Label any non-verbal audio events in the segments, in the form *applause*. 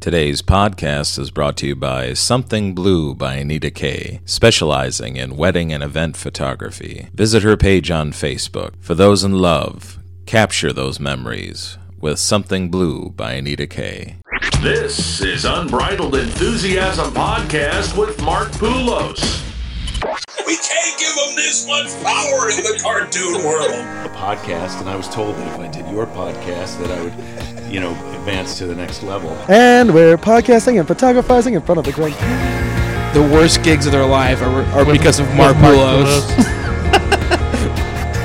Today's podcast is brought to you by Something Blue by Anita Kay, specializing in wedding and event photography. Visit her page on Facebook. For those in love, capture those memories with Something Blue by Anita Kay. This is Unbridled Enthusiasm Podcast with Mark Poulos. We can't give them this much power in the cartoon world. a podcast, and I was told that if I did your podcast, that I would, you know, advance to the next level. And we're podcasting and photographizing in front of the great. the worst gigs of their life are, are because of Mark Poulos. *laughs*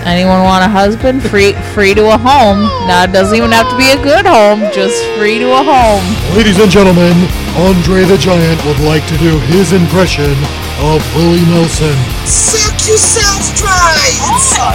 Anyone want a husband? Free free to a home. Now it doesn't even have to be a good home, just free to a home. Ladies and gentlemen, Andre the Giant would like to do his impression of Willie Nelson. Suck yourself dry. Oh All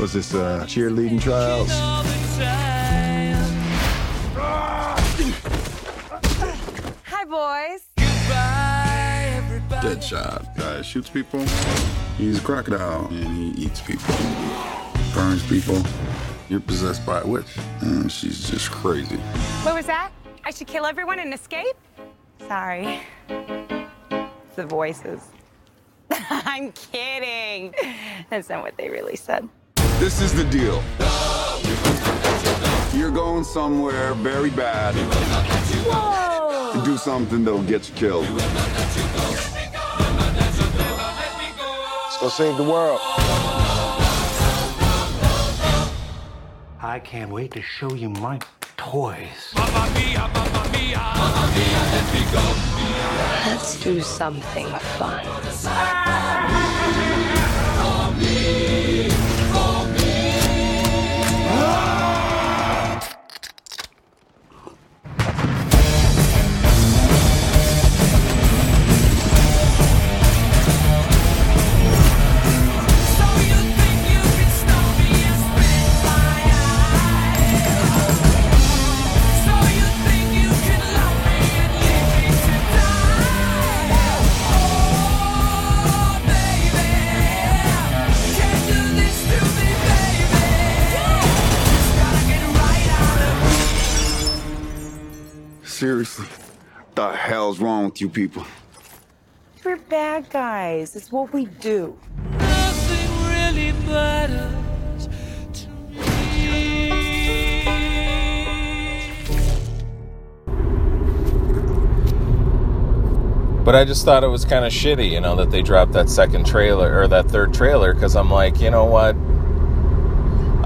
Was this uh, cheerleading trials? Hi, boys. Deadshot. Guy shoots people. He's a crocodile and he eats people. Burns people. You're possessed by a witch. And she's just crazy. What was that? I should kill everyone and escape? Sorry. The voices. *laughs* I'm kidding. That's not what they really said. This is the deal. You're going somewhere very bad to do something that'll get you killed. Let's go save the world. I can't wait to show you my toys. Let's do something fun. Ah. With you people? We're bad guys. It's what we do. But I just thought it was kind of shitty, you know, that they dropped that second trailer or that third trailer because I'm like, you know what?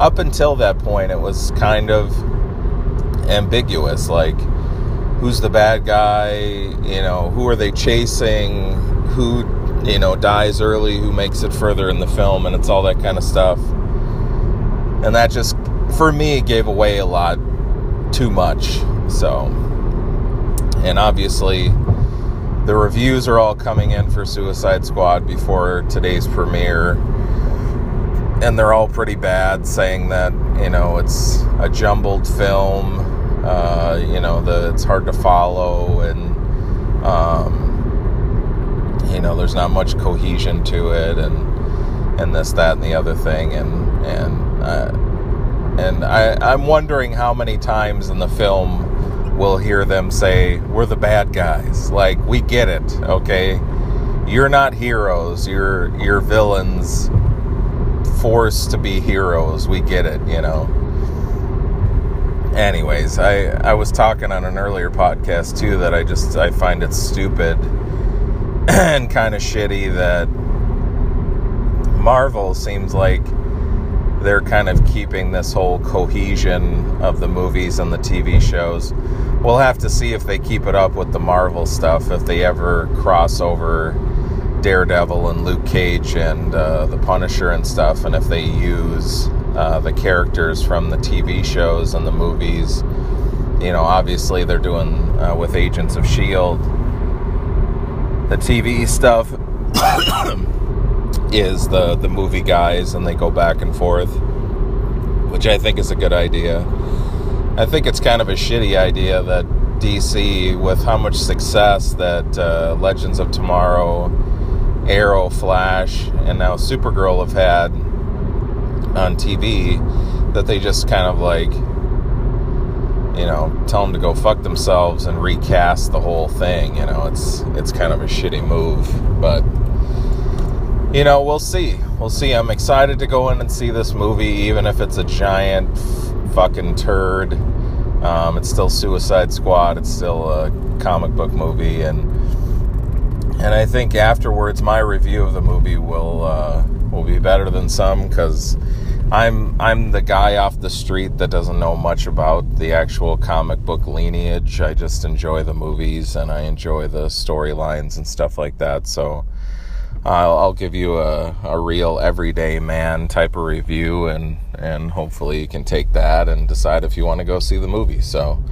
Up until that point, it was kind of ambiguous. Like, who's the bad guy? You know, who are they chasing? Who, you know, dies early? Who makes it further in the film? And it's all that kind of stuff. And that just, for me, gave away a lot too much. So, and obviously, the reviews are all coming in for Suicide Squad before today's premiere. And they're all pretty bad, saying that, you know, it's a jumbled film. Uh, you know, the, it's hard to follow. And, um, you know, there's not much cohesion to it. And, and this, that, and the other thing. And, and, uh, and I, I'm wondering how many times in the film we'll hear them say, We're the bad guys. Like, we get it, okay? You're not heroes, you're you're villains forced to be heroes. We get it, you know. Anyways, I, I was talking on an earlier podcast too that I just I find it stupid *clears throat* and kind of shitty that Marvel seems like they're kind of keeping this whole cohesion of the movies and the TV shows. We'll have to see if they keep it up with the Marvel stuff, if they ever cross over Daredevil and Luke Cage and uh, the Punisher and stuff, and if they use uh, the characters from the TV shows and the movies, you know, obviously they're doing uh, with Agents of S.H.I.E.L.D. The TV stuff *coughs* is the, the movie guys, and they go back and forth, which I think is a good idea. I think it's kind of a shitty idea that DC, with how much success that uh, Legends of Tomorrow, Arrow, Flash, and now Supergirl have had on TV, that they just kind of like, you know, tell them to go fuck themselves and recast the whole thing. You know, it's it's kind of a shitty move, but you know, we'll see. We'll see. I'm excited to go in and see this movie, even if it's a giant f- fucking turd. Um, it's still Suicide Squad. It's still a comic book movie, and and I think afterwards, my review of the movie will uh, will be better than some because I'm I'm the guy off the street that doesn't know much about the actual comic book lineage. I just enjoy the movies and I enjoy the storylines and stuff like that. So. I'll, I'll give you a, a real everyday man type of review, and and hopefully you can take that and decide if you want to go see the movie. So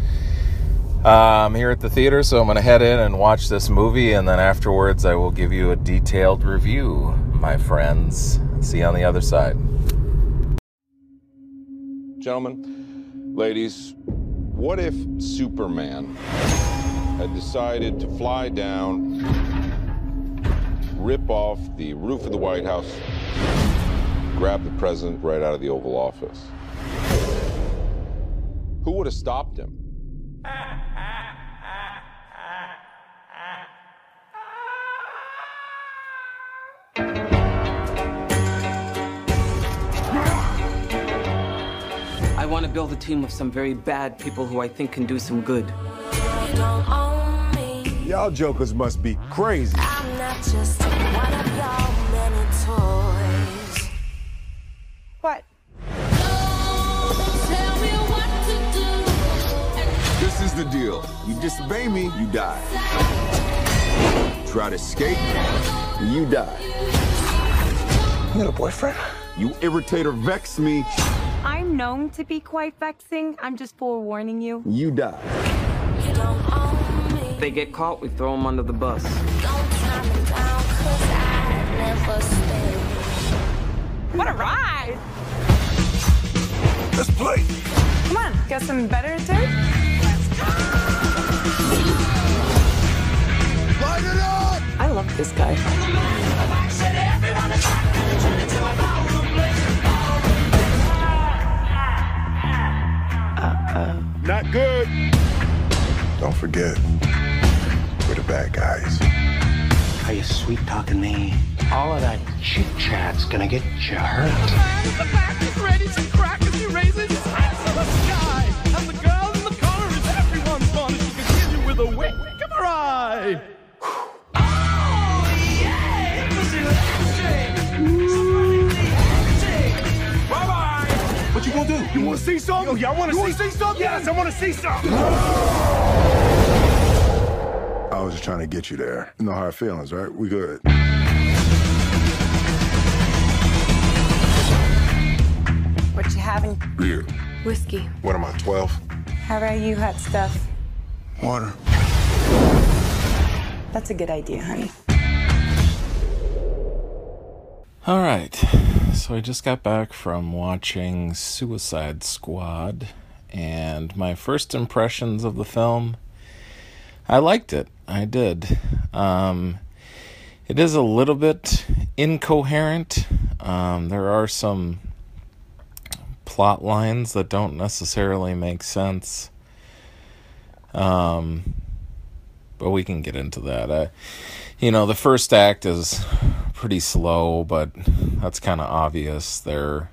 uh, I'm here at the theater, so I'm going to head in and watch this movie, and then afterwards I will give you a detailed review, my friends. See you on the other side. Gentlemen, ladies, what if Superman had decided to fly down, rip off the roof of the White House, grab the president right out of the Oval Office? Who would have stopped him? *laughs* I want to build a team of some very bad people who I think can do some good. Y'all jokers must be crazy. What? This is the deal. You disobey me, you die. Try to escape, you die. You got a boyfriend? You irritate or vex me, I'm known to be quite vexing. I'm just forewarning you. you die. If they get caught, we throw them under the bus. What a ride! Let's play. Come on, got some better to do? Light it up! I love this guy. Good. Don't forget, we're the bad guys. Are you sweet talking me? All of that chit chat's gonna get you hurt. Wanna see something? Yo, y'all wanna, see, see something? Yes, I wanna see something. I was just trying to get you there. No hard feelings, right? We good. What you having? Beer. Whiskey. What am I, 12? How about you, hot stuff? Water. That's a good idea, honey. All right. So I just got back from watching Suicide Squad, and my first impressions of the film, I liked it. I did. Um, it is a little bit incoherent. Um, there are some plot lines that don't necessarily make sense. Um, but we can get into that. I, you know, the first act is pretty slow, but that's kind of obvious. They're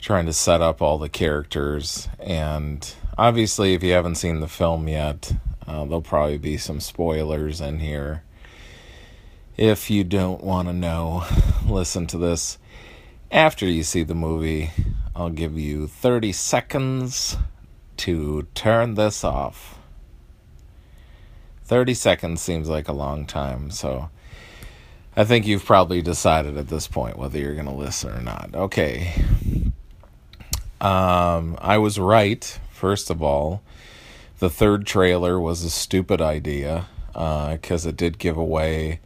trying to set up all the characters, and obviously, if you haven't seen the film yet, uh, there'll probably be some spoilers in here. If you don't want to know, *laughs* listen to this after you see the movie. I'll give you 30 seconds to turn this off. 30 seconds seems like a long time, so I think you've probably decided at this point whether you're going to listen or not. Okay. Um, I was right, first of all. The third trailer was a stupid idea because it did give away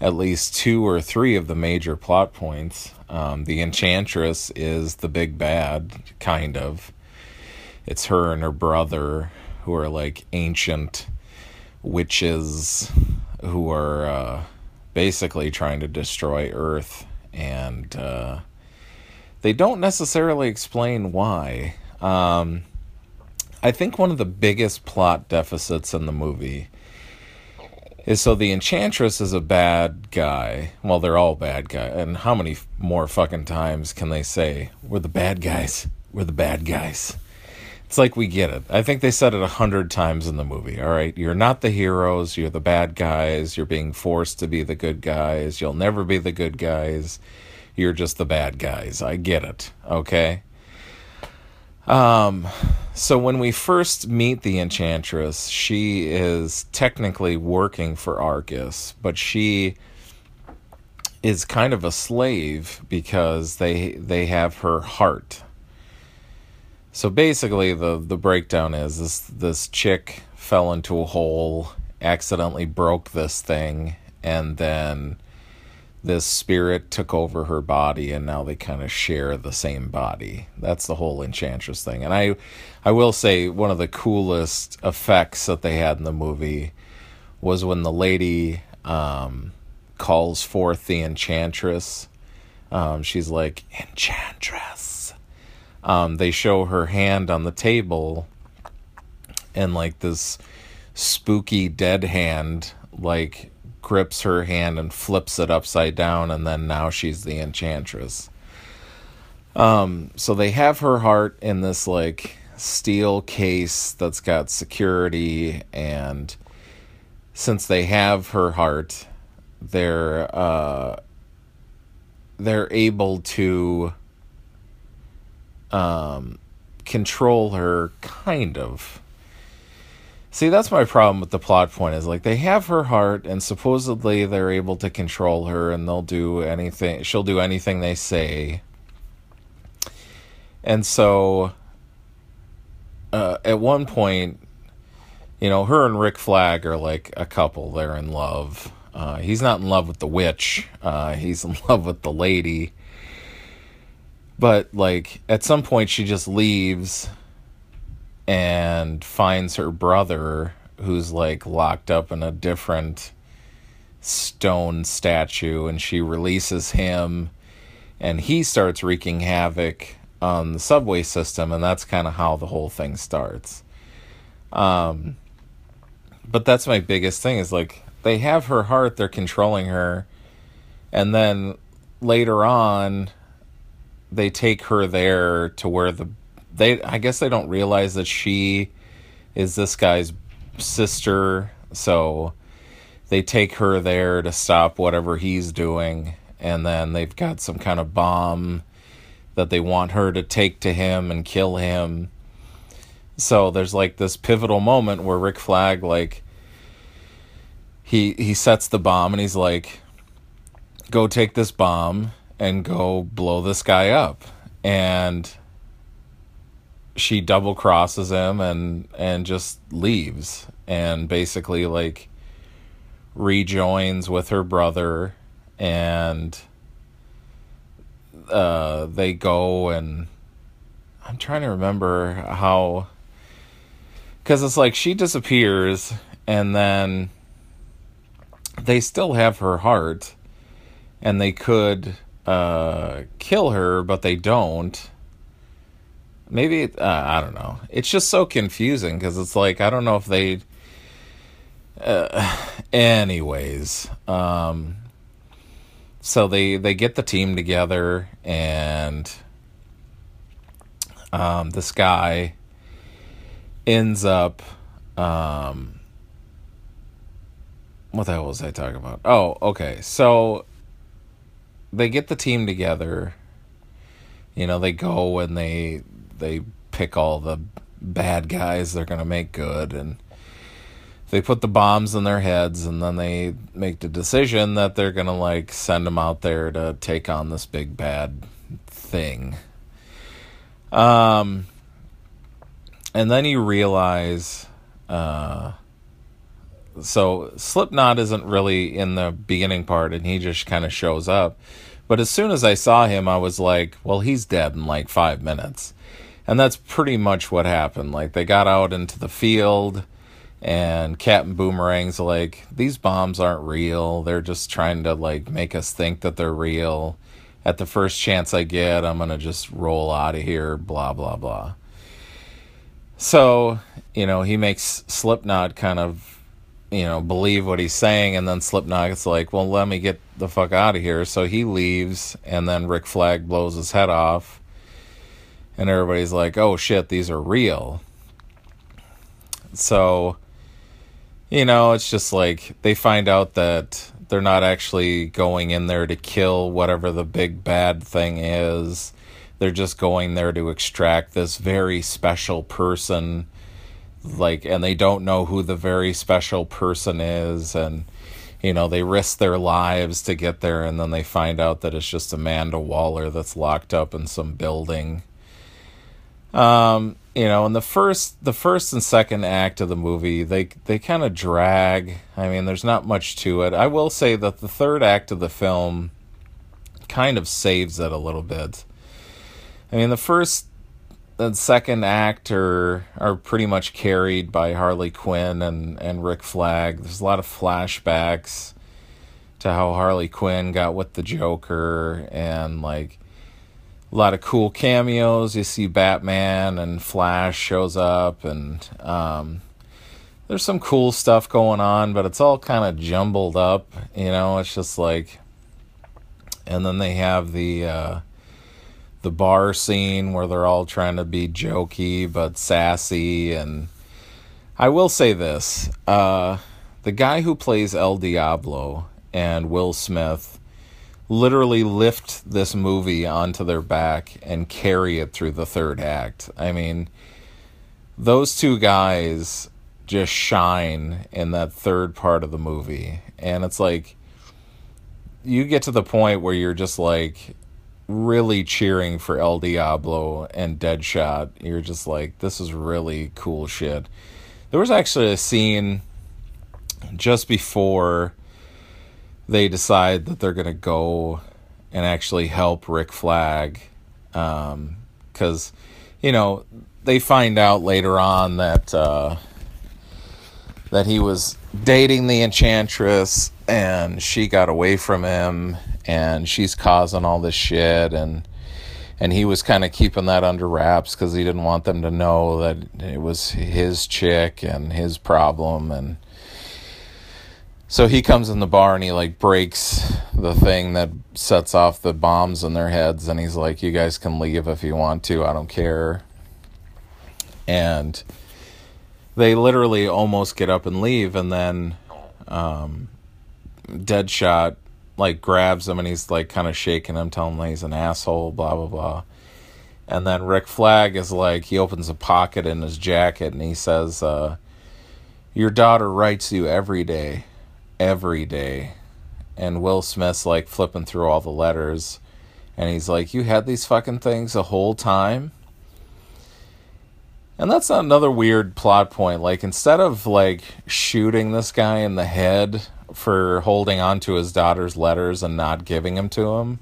at least two or three of the major plot points. Um, the Enchantress is the big bad, kind of. It's her and her brother who are like ancient witches who are uh, basically trying to destroy Earth. And uh, they don't necessarily explain why. Um, I think one of the biggest plot deficits in the movie is so the enchantress is a bad guy. Well, they're all bad guys. And how many more fucking times can they say we're the bad guys? We're the bad guys. It's like we get it. I think they said it a hundred times in the movie. All right, you're not the heroes. You're the bad guys. You're being forced to be the good guys. You'll never be the good guys. You're just the bad guys. I get it. Okay. Um, so when we first meet the Enchantress, she is technically working for ARGUS, but she is kind of a slave because they they have her heart. So basically the the breakdown is this this chick fell into a hole, accidentally broke this thing, and then this spirit took over her body and now they kind of share the same body. That's the whole enchantress thing. And I I will say one of the coolest effects that they had in the movie was when the lady um, calls forth the enchantress. Um, she's like, Enchantress. Um, they show her hand on the table and like this spooky dead hand like grips her hand and flips it upside down, and then now she's the enchantress. Um, so they have her heart in this like steel case that's got security, and since they have her heart, they're uh, they're able to um, control her, kind of. See, that's my problem with the plot point is like they have her heart and supposedly they're able to control her and they'll do anything she'll do anything they say. And so uh, at one point, you know, her and Rick Flag are like a couple. They're in love. Uh, he's not in love with the witch. Uh, he's in *laughs* love with the lady. But like at some point she just leaves and finds her brother who's like locked up in a different stone statue and she releases him and he starts wreaking havoc on the subway system and that's kind of how the whole thing starts. Um but that's my biggest thing is like they have her heart they're controlling her and then later on they take her there to where the they I guess they don't realize that she is this guy's sister, so they take her there to stop whatever he's doing. And then they've got some kind of bomb that they want her to take to him and kill him. So there's like this pivotal moment where Rick Flag like he he sets the bomb and he's like go take this bomb and go blow this guy up. And she double crosses him and and just leaves and basically like rejoins with her brother and uh they go and I'm trying to remember how cuz it's like she disappears and then they still have her heart and they could uh kill her but they don't maybe uh, I don't know. It's just so confusing because it's like I don't know if they. Uh, *sighs* anyways, um, so they they get the team together and um, this guy ends up. Um, what the hell was I talking about? Oh, okay. So they get the team together. You know, they go and they they pick all the bad guys they're going to make good and they put the bombs in their heads and then they make the decision that they're going to like send them out there to take on this big bad thing. Um and then you realize uh so Slipknot isn't really in the beginning part and he just kind of shows up. But as soon as I saw him I was like, well he's dead in like 5 minutes. And that's pretty much what happened. Like they got out into the field and Captain Boomerang's like, these bombs aren't real. They're just trying to like make us think that they're real. At the first chance I get, I'm gonna just roll out of here, blah blah blah. So, you know, he makes Slipknot kind of, you know, believe what he's saying, and then Slipknot's like, well, let me get the fuck out of here. So he leaves, and then Rick Flag blows his head off, and everybody's like, oh shit, these are real. So, you know, it's just like they find out that they're not actually going in there to kill whatever the big bad thing is. They're just going there to extract this very special person like and they don't know who the very special person is and you know, they risk their lives to get there and then they find out that it's just Amanda Waller that's locked up in some building. Um, you know, in the first the first and second act of the movie, they they kind of drag. I mean, there's not much to it. I will say that the third act of the film kind of saves it a little bit. I mean, the first and second act are are pretty much carried by Harley Quinn and and Rick Flag. There's a lot of flashbacks to how Harley Quinn got with the Joker and like a lot of cool cameos. You see Batman and Flash shows up, and um, there's some cool stuff going on, but it's all kind of jumbled up. You know, it's just like, and then they have the uh, the bar scene where they're all trying to be jokey but sassy, and I will say this: uh, the guy who plays El Diablo and Will Smith literally lift this movie onto their back and carry it through the third act. I mean, those two guys just shine in that third part of the movie. And it's like, you get to the point where you're just like really cheering for El Diablo and Deadshot. You're just like, this is really cool shit. There was actually a scene just before they decide that they're going to go and actually help Rick Flag. Because, um, you know, they find out later on that uh, that he was dating the Enchantress and she got away from him and she's causing all this shit and and he was kind of keeping that under wraps because he didn't want them to know that it was his chick and his problem and so he comes in the bar and he like breaks the thing that sets off the bombs in their heads and he's like you guys can leave if you want to i don't care. And they literally almost get up and leave and then um, deadshot like grabs him and he's like kind of shaking him telling him he's an asshole blah blah blah and then rick flag is like he opens a pocket in his jacket and he says uh, your daughter writes you every day every day. And Will Smith's like flipping through all the letters. And he's like, You had these fucking things the whole time? And that's another weird plot point. Like, instead of like shooting this guy in the head for holding on to his daughter's letters and not giving them to him,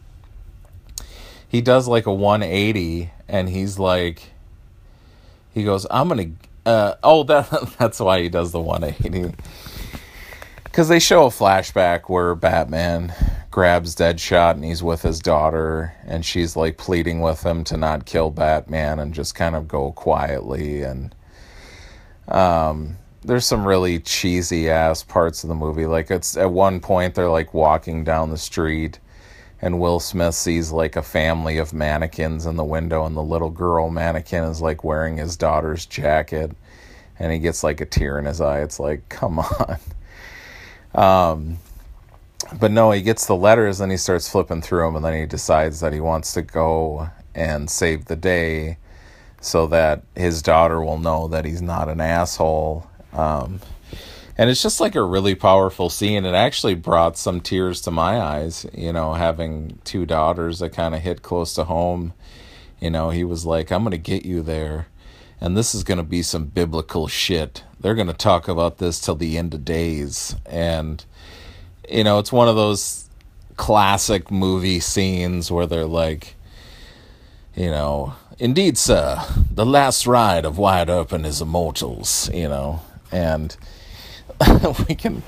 he does like a 180 and he's like, he goes, I'm gonna, uh, oh, that, *laughs* that's why he does the 180 because they show a flashback where Batman grabs Deadshot and he's with his daughter, and she's like pleading with him to not kill Batman and just kind of go quietly. And um, there's some really cheesy ass parts of the movie. Like it's at one point they're like walking down the street, and Will Smith sees like a family of mannequins in the window, and the little girl mannequin is like wearing his daughter's jacket, and he gets like a tear in his eye. It's like, *laughs* come on. Um, but no, he gets the letters and he starts flipping through them, and then he decides that he wants to go and save the day so that his daughter will know that he's not an asshole. Um, and it's just like a really powerful scene. It actually brought some tears to my eyes, you know, having two daughters that kind of hit close to home. You know, he was like, I'm going to get you there. And this is going to be some biblical shit. They're going to talk about this till the end of days. And, you know, it's one of those classic movie scenes where they're like, you know, indeed, sir, the last ride of Wide Open is Immortals, you know, and *laughs* we can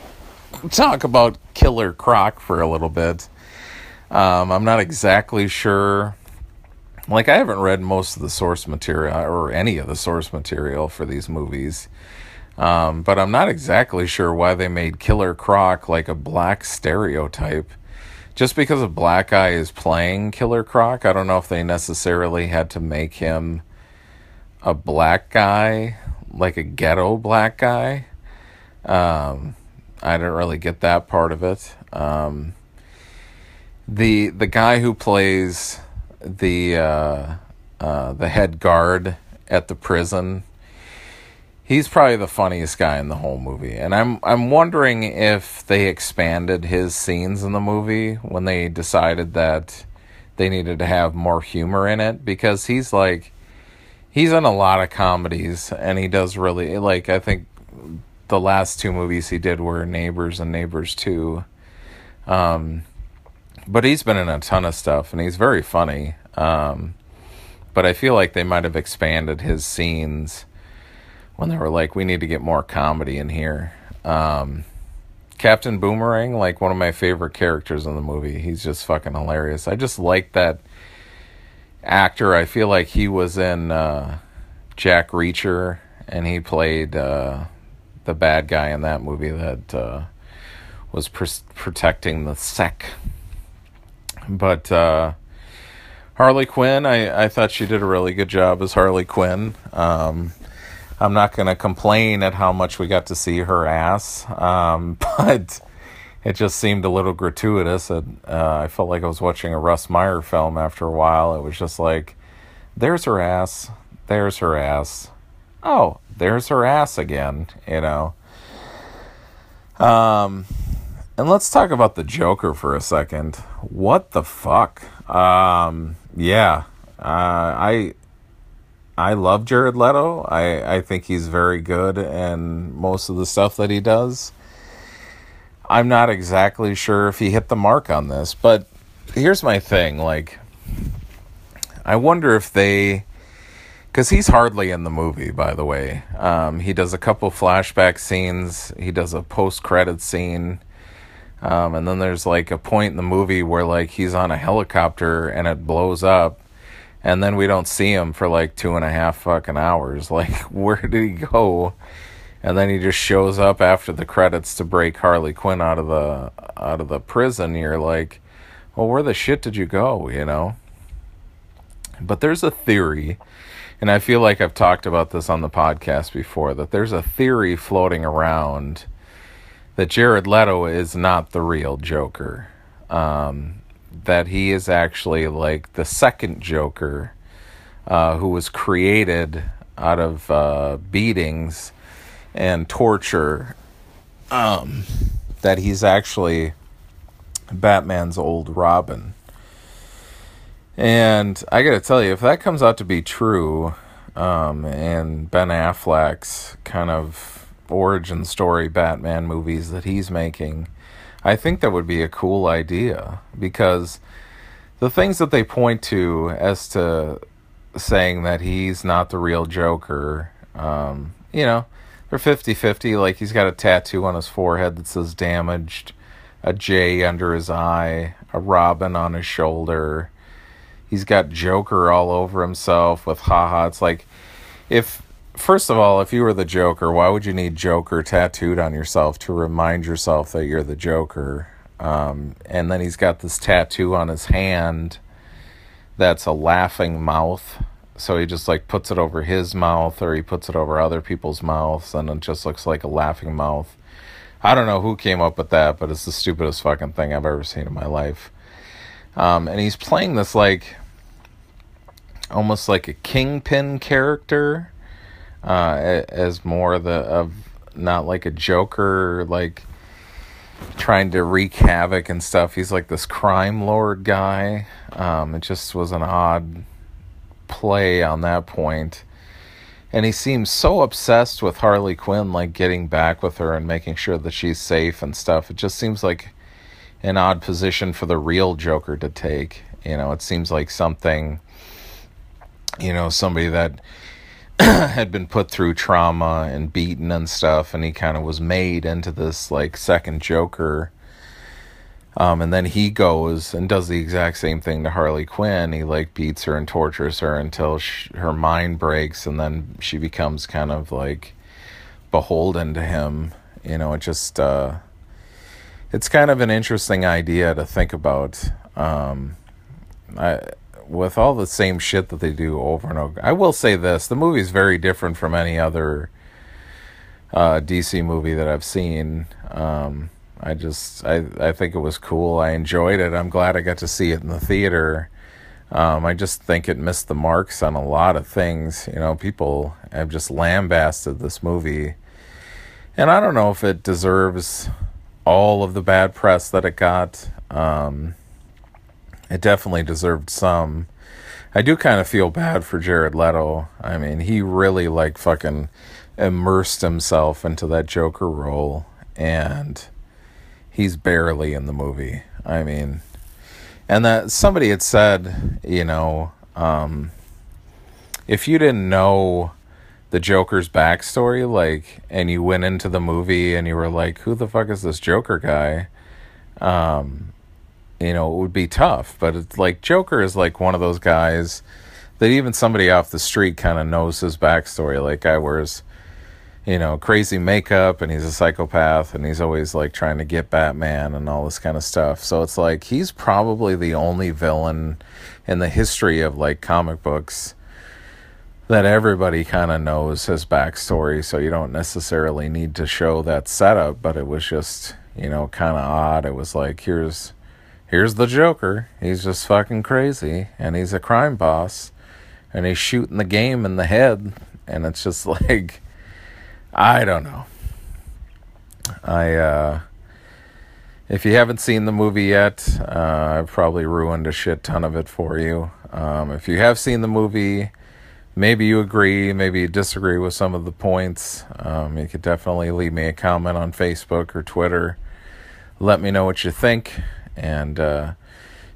talk about Killer Croc for a little bit. Um, I'm not exactly sure. Like, I haven't read most of the source material or any of the source material for these movies. Um, but I'm not exactly sure why they made Killer Croc like a black stereotype. Just because a black guy is playing Killer Croc, I don't know if they necessarily had to make him a black guy, like a ghetto black guy. Um, I didn't really get that part of it. Um, the the guy who plays the uh, uh, the head guard at the prison, he's probably the funniest guy in the whole movie, and I'm I'm wondering if they expanded his scenes in the movie when they decided that they needed to have more humor in it because he's like he's in a lot of comedies and he does really like I think the last two movies he did were Neighbors and Neighbors 2. Um, but he's been in a ton of stuff and he's very funny. Um, but I feel like they might have expanded his scenes when they were like, we need to get more comedy in here. Um, Captain Boomerang, like one of my favorite characters in the movie. He's just fucking hilarious. I just like that actor. I feel like he was in uh, Jack Reacher and he played. Uh, the bad guy in that movie that uh, was pr- protecting the sec. But uh, Harley Quinn, I, I thought she did a really good job as Harley Quinn. Um, I'm not going to complain at how much we got to see her ass, um, *laughs* but it just seemed a little gratuitous. It, uh, I felt like I was watching a Russ Meyer film after a while. It was just like, there's her ass, there's her ass. Oh, there's her ass again, you know. Um, and let's talk about the Joker for a second. What the fuck? Um, yeah, uh, I I love Jared Leto. I I think he's very good in most of the stuff that he does. I'm not exactly sure if he hit the mark on this, but here's my thing. Like, I wonder if they because he's hardly in the movie, by the way. Um, he does a couple flashback scenes. He does a post-credit scene, um, and then there's like a point in the movie where like he's on a helicopter and it blows up, and then we don't see him for like two and a half fucking hours. *laughs* Like, where did he go? And then he just shows up after the credits to break Harley Quinn out of the out of the prison. You're like, well, where the shit did you go? You know. But there's a theory and I feel like I've talked about this on the podcast before that there's a theory floating around that Jared Leto is not the real Joker. Um, that he is actually like the second Joker uh, who was created out of uh, beatings and torture. Um, that he's actually Batman's old Robin. And I got to tell you, if that comes out to be true, um, and Ben Affleck's kind of origin story Batman movies that he's making, I think that would be a cool idea because the things that they point to as to saying that he's not the real Joker, um, you know, they're 50 50. Like he's got a tattoo on his forehead that says damaged, a J under his eye, a robin on his shoulder He's got Joker all over himself with haha. It's like if first of all, if you were the Joker, why would you need Joker tattooed on yourself to remind yourself that you're the Joker? Um, and then he's got this tattoo on his hand that's a laughing mouth. So he just like puts it over his mouth or he puts it over other people's mouths and it just looks like a laughing mouth. I don't know who came up with that, but it's the stupidest fucking thing I've ever seen in my life. Um, and he's playing this like almost like a kingpin character uh, as more the of not like a Joker, like trying to wreak havoc and stuff. He's like this crime lord guy. Um, it just was an odd play on that point. And he seems so obsessed with Harley Quinn, like getting back with her and making sure that she's safe and stuff. It just seems like an odd position for the real Joker to take. You know, it seems like something, you know, somebody that *clears throat* had been put through trauma and beaten and stuff, and he kind of was made into this like second Joker. Um, and then he goes and does the exact same thing to Harley Quinn. He like beats her and tortures her until sh her mind breaks, and then she becomes kind of like beholden to him. You know, it just uh, it's kind of an interesting idea to think about. Um, I with all the same shit that they do over and over. I will say this: the movie is very different from any other uh, DC movie that I've seen. Um, I just I I think it was cool. I enjoyed it. I'm glad I got to see it in the theater. Um, I just think it missed the marks on a lot of things. You know, people have just lambasted this movie, and I don't know if it deserves all of the bad press that it got. Um, it definitely deserved some. I do kind of feel bad for Jared Leto. I mean, he really like fucking immersed himself into that Joker role and he's barely in the movie. I mean, and that somebody had said, you know, um, if you didn't know the Joker's backstory, like, and you went into the movie and you were like, who the fuck is this Joker guy? Um, you know, it would be tough. But it's like Joker is like one of those guys that even somebody off the street kind of knows his backstory. Like, guy wears, you know, crazy makeup and he's a psychopath and he's always like trying to get Batman and all this kind of stuff. So it's like he's probably the only villain in the history of like comic books that everybody kind of knows his backstory. So you don't necessarily need to show that setup, but it was just, you know, kind of odd. It was like, here's here's the Joker. He's just fucking crazy, and he's a crime boss, and he's shooting the game in the head, and it's just *laughs* like, I don't know. I, uh, if you haven't seen the movie yet, uh, I've probably ruined a shit ton of it for you. Um, if you have seen the movie, maybe you agree, maybe you disagree with some of the points. Um, you could definitely leave me a comment on Facebook or Twitter. Let me know what you think. And uh,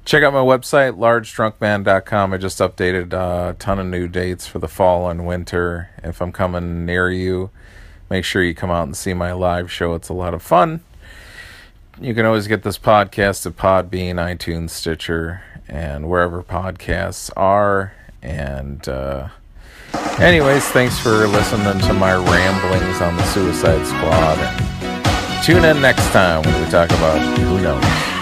check out my website, largedrunkman.com. I just updated uh, a ton of new dates for the fall and winter. If I'm coming near you, make sure you come out and see my live show. It's a lot of fun. You can always get this podcast at Podbean, iTunes, Stitcher, and wherever podcasts are. And uh, anyways, thanks for listening to my ramblings on the Suicide Squad. And tune in next time when we talk about who knows.